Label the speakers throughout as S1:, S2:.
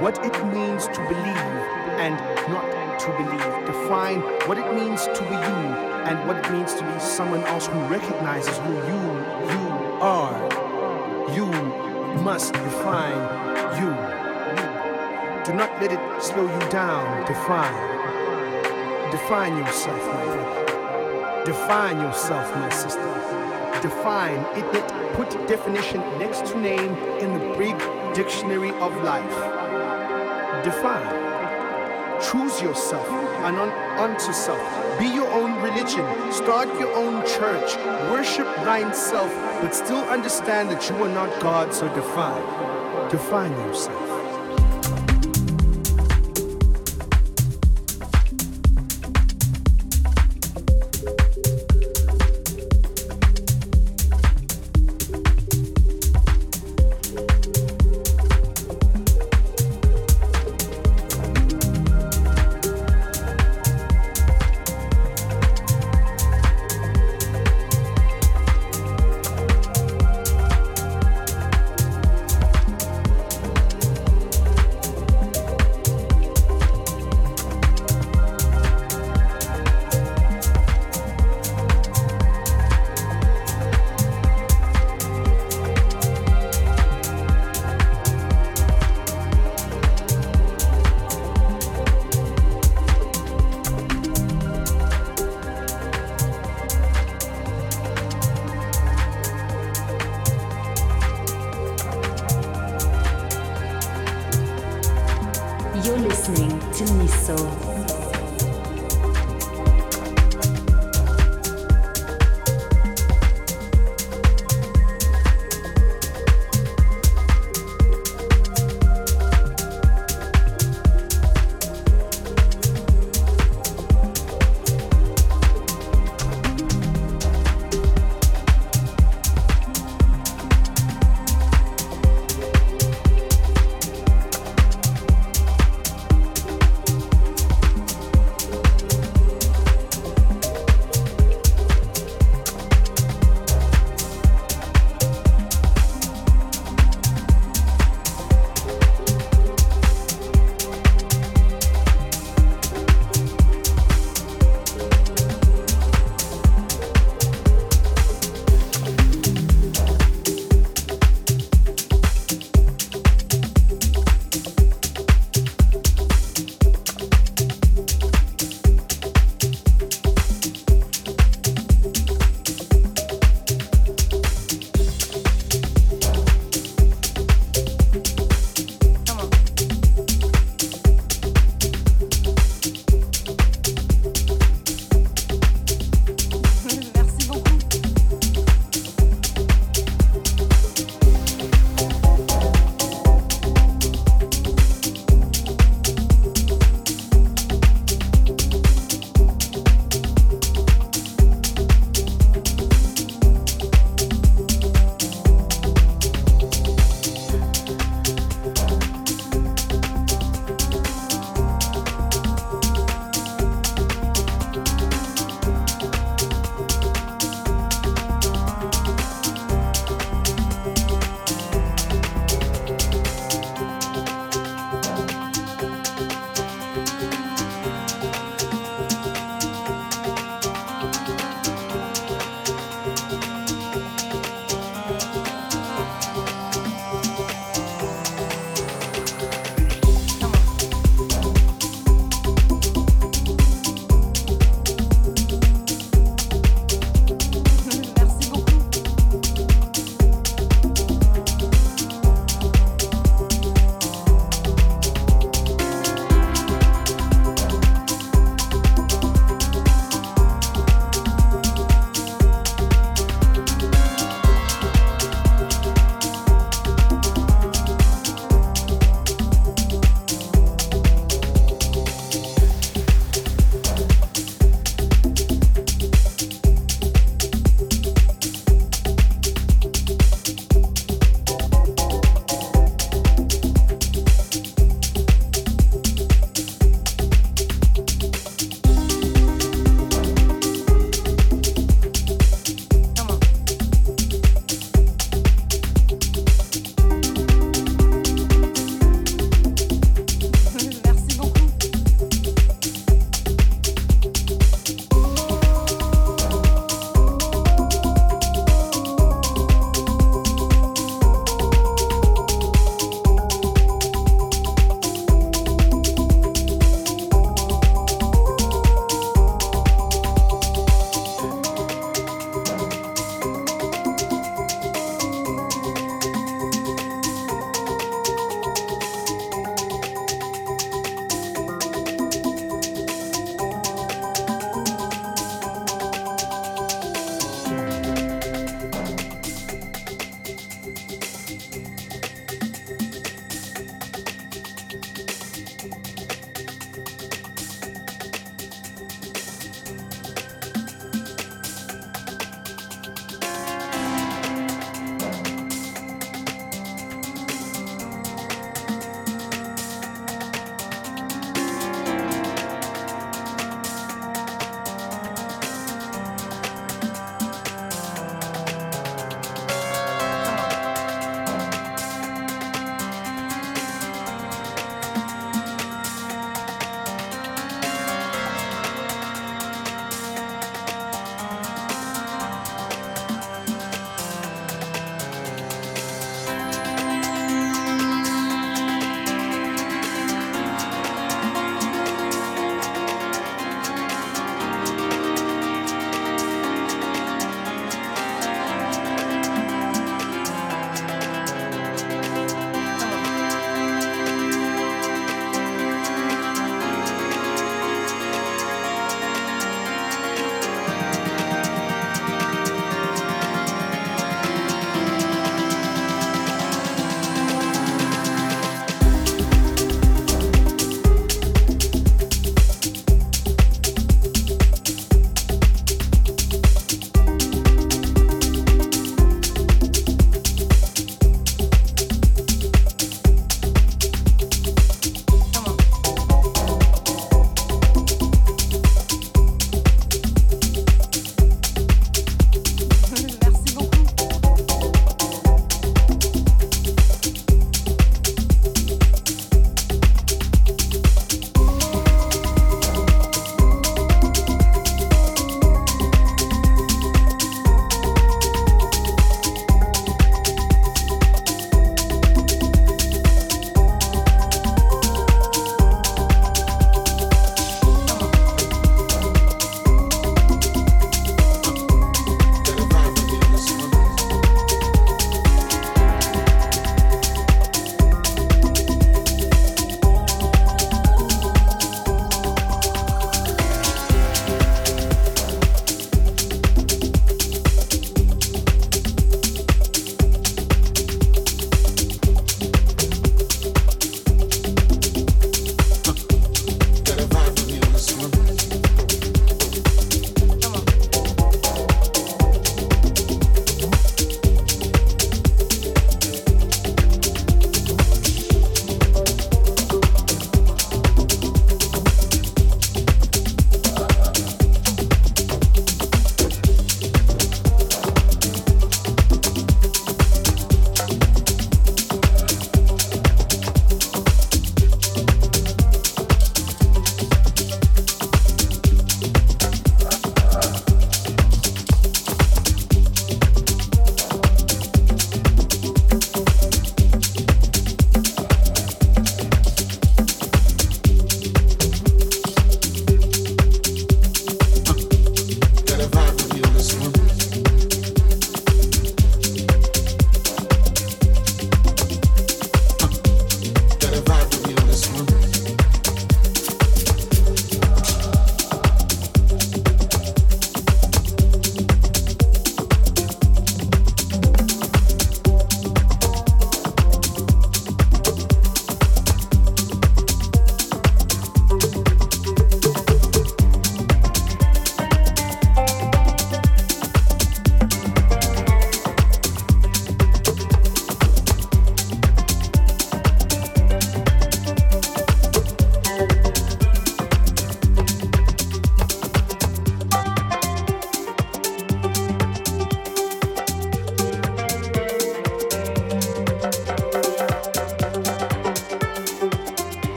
S1: what it means to believe and not to believe. Define what it means to be you and what it means to be someone else who recognizes who you you are. You must define you. Do not let it slow you down. Define. Define yourself, my brother. Define yourself, my sister. Define it, it put definition next to name in the big dictionary of life. Define. Choose yourself and on, unto self. Be your own religion. Start your own church. Worship thine self, but still understand that you are not God, so define. Define yourself.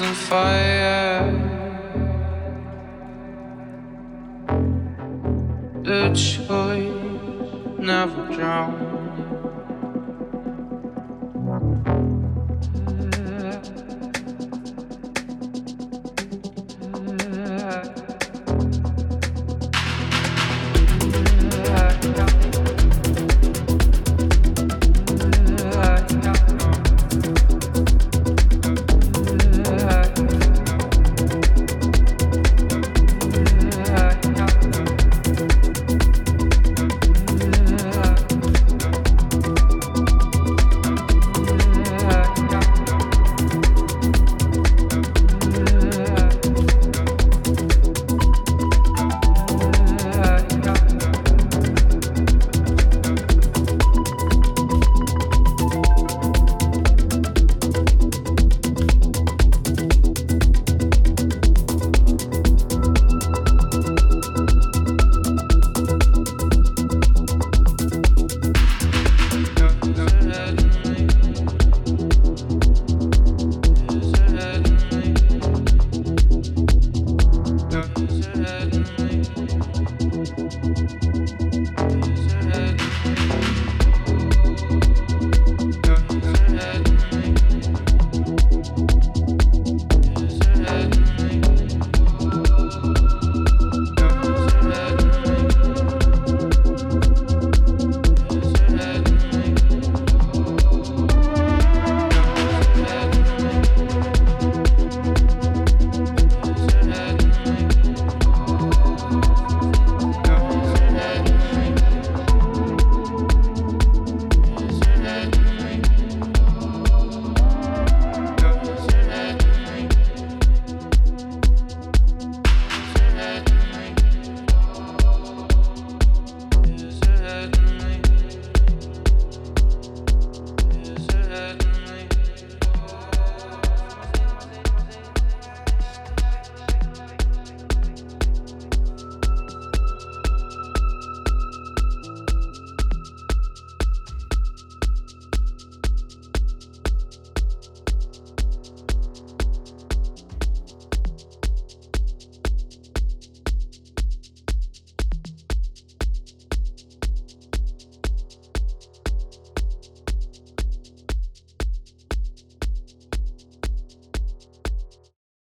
S2: The choice